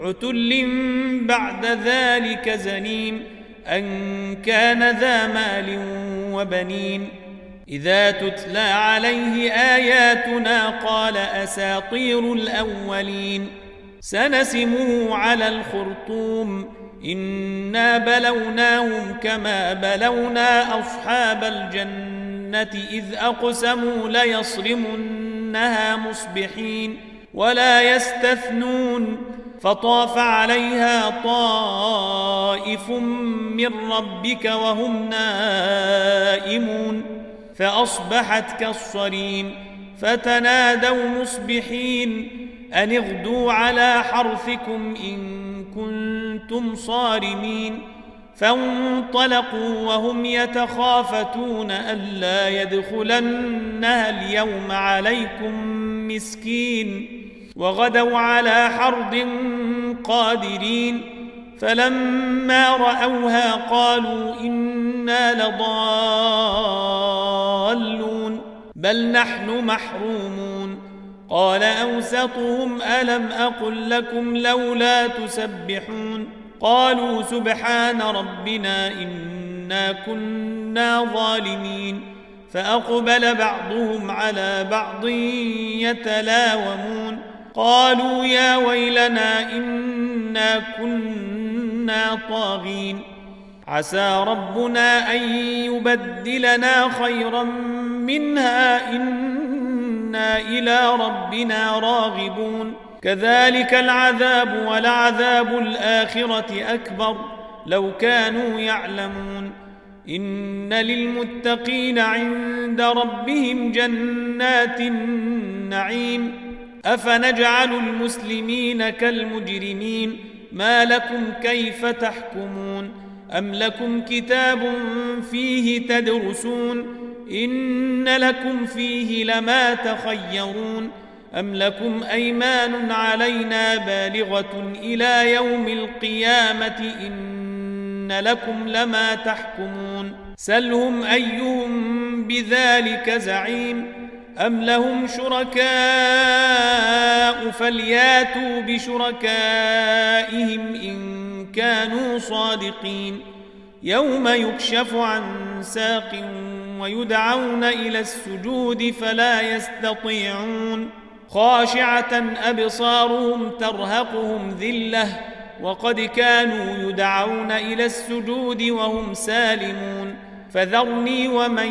عتل بعد ذلك زنيم أن كان ذا مال وبنين. إذا تتلى عليه آياتنا قال أساطير الأولين. سنسمه على الخرطوم. إنا بلوناهم كما بلونا أصحاب الجنة إذ أقسموا ليصرمنها مصبحين ولا يستثنون. فطاف عليها طائف من ربك وهم نائمون فأصبحت كالصريم فتنادوا مصبحين أن اغدوا على حرثكم إن كنتم صارمين فانطلقوا وهم يتخافتون ألا يدخلنها اليوم عليكم مسكين وغدوا على حرد قادرين فلما رأوها قالوا إنا لضالون بل نحن محرومون قال أوسطهم ألم أقل لكم لولا تسبحون قالوا سبحان ربنا إنا كنا ظالمين فأقبل بعضهم على بعض يتلاومون قالوا يا ويلنا إنا كنا طاغين. عسى ربنا أن يبدلنا خيرا منها إنا إلى ربنا راغبون. كذلك العذاب ولعذاب الآخرة أكبر لو كانوا يعلمون. إن للمتقين عند ربهم جنات النعيم. أفنجعل المسلمين كالمجرمين؟ ما لكم كيف تحكمون؟ أم لكم كتاب فيه تدرسون؟ إن لكم فيه لما تخيرون؟ أم لكم أيمان علينا بالغة إلى يوم القيامة؟ إن لكم لما تحكمون. سلهم أيهم بذلك زعيم. أم لهم شركاء فلياتوا بشركائهم إن كانوا صادقين يوم يكشف عن ساق ويدعون إلى السجود فلا يستطيعون خاشعة أبصارهم ترهقهم ذلة وقد كانوا يدعون إلى السجود وهم سالمون فذرني ومن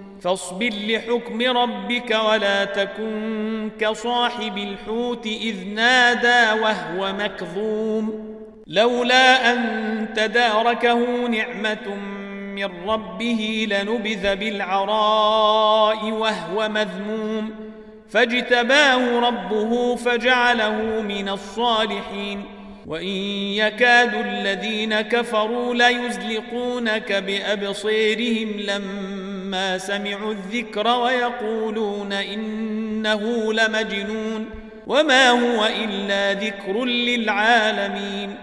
فاصبر لحكم ربك ولا تكن كصاحب الحوت إذ نادى وهو مكظوم. لولا أن تداركه نعمة من ربه لنبذ بالعراء وهو مذموم. فاجتباه ربه فجعله من الصالحين. وإن يكاد الذين كفروا ليزلقونك بأبصيرهم لما سمعوا الذكر ويقولون إنه لمجنون وما هو إلا ذكر للعالمين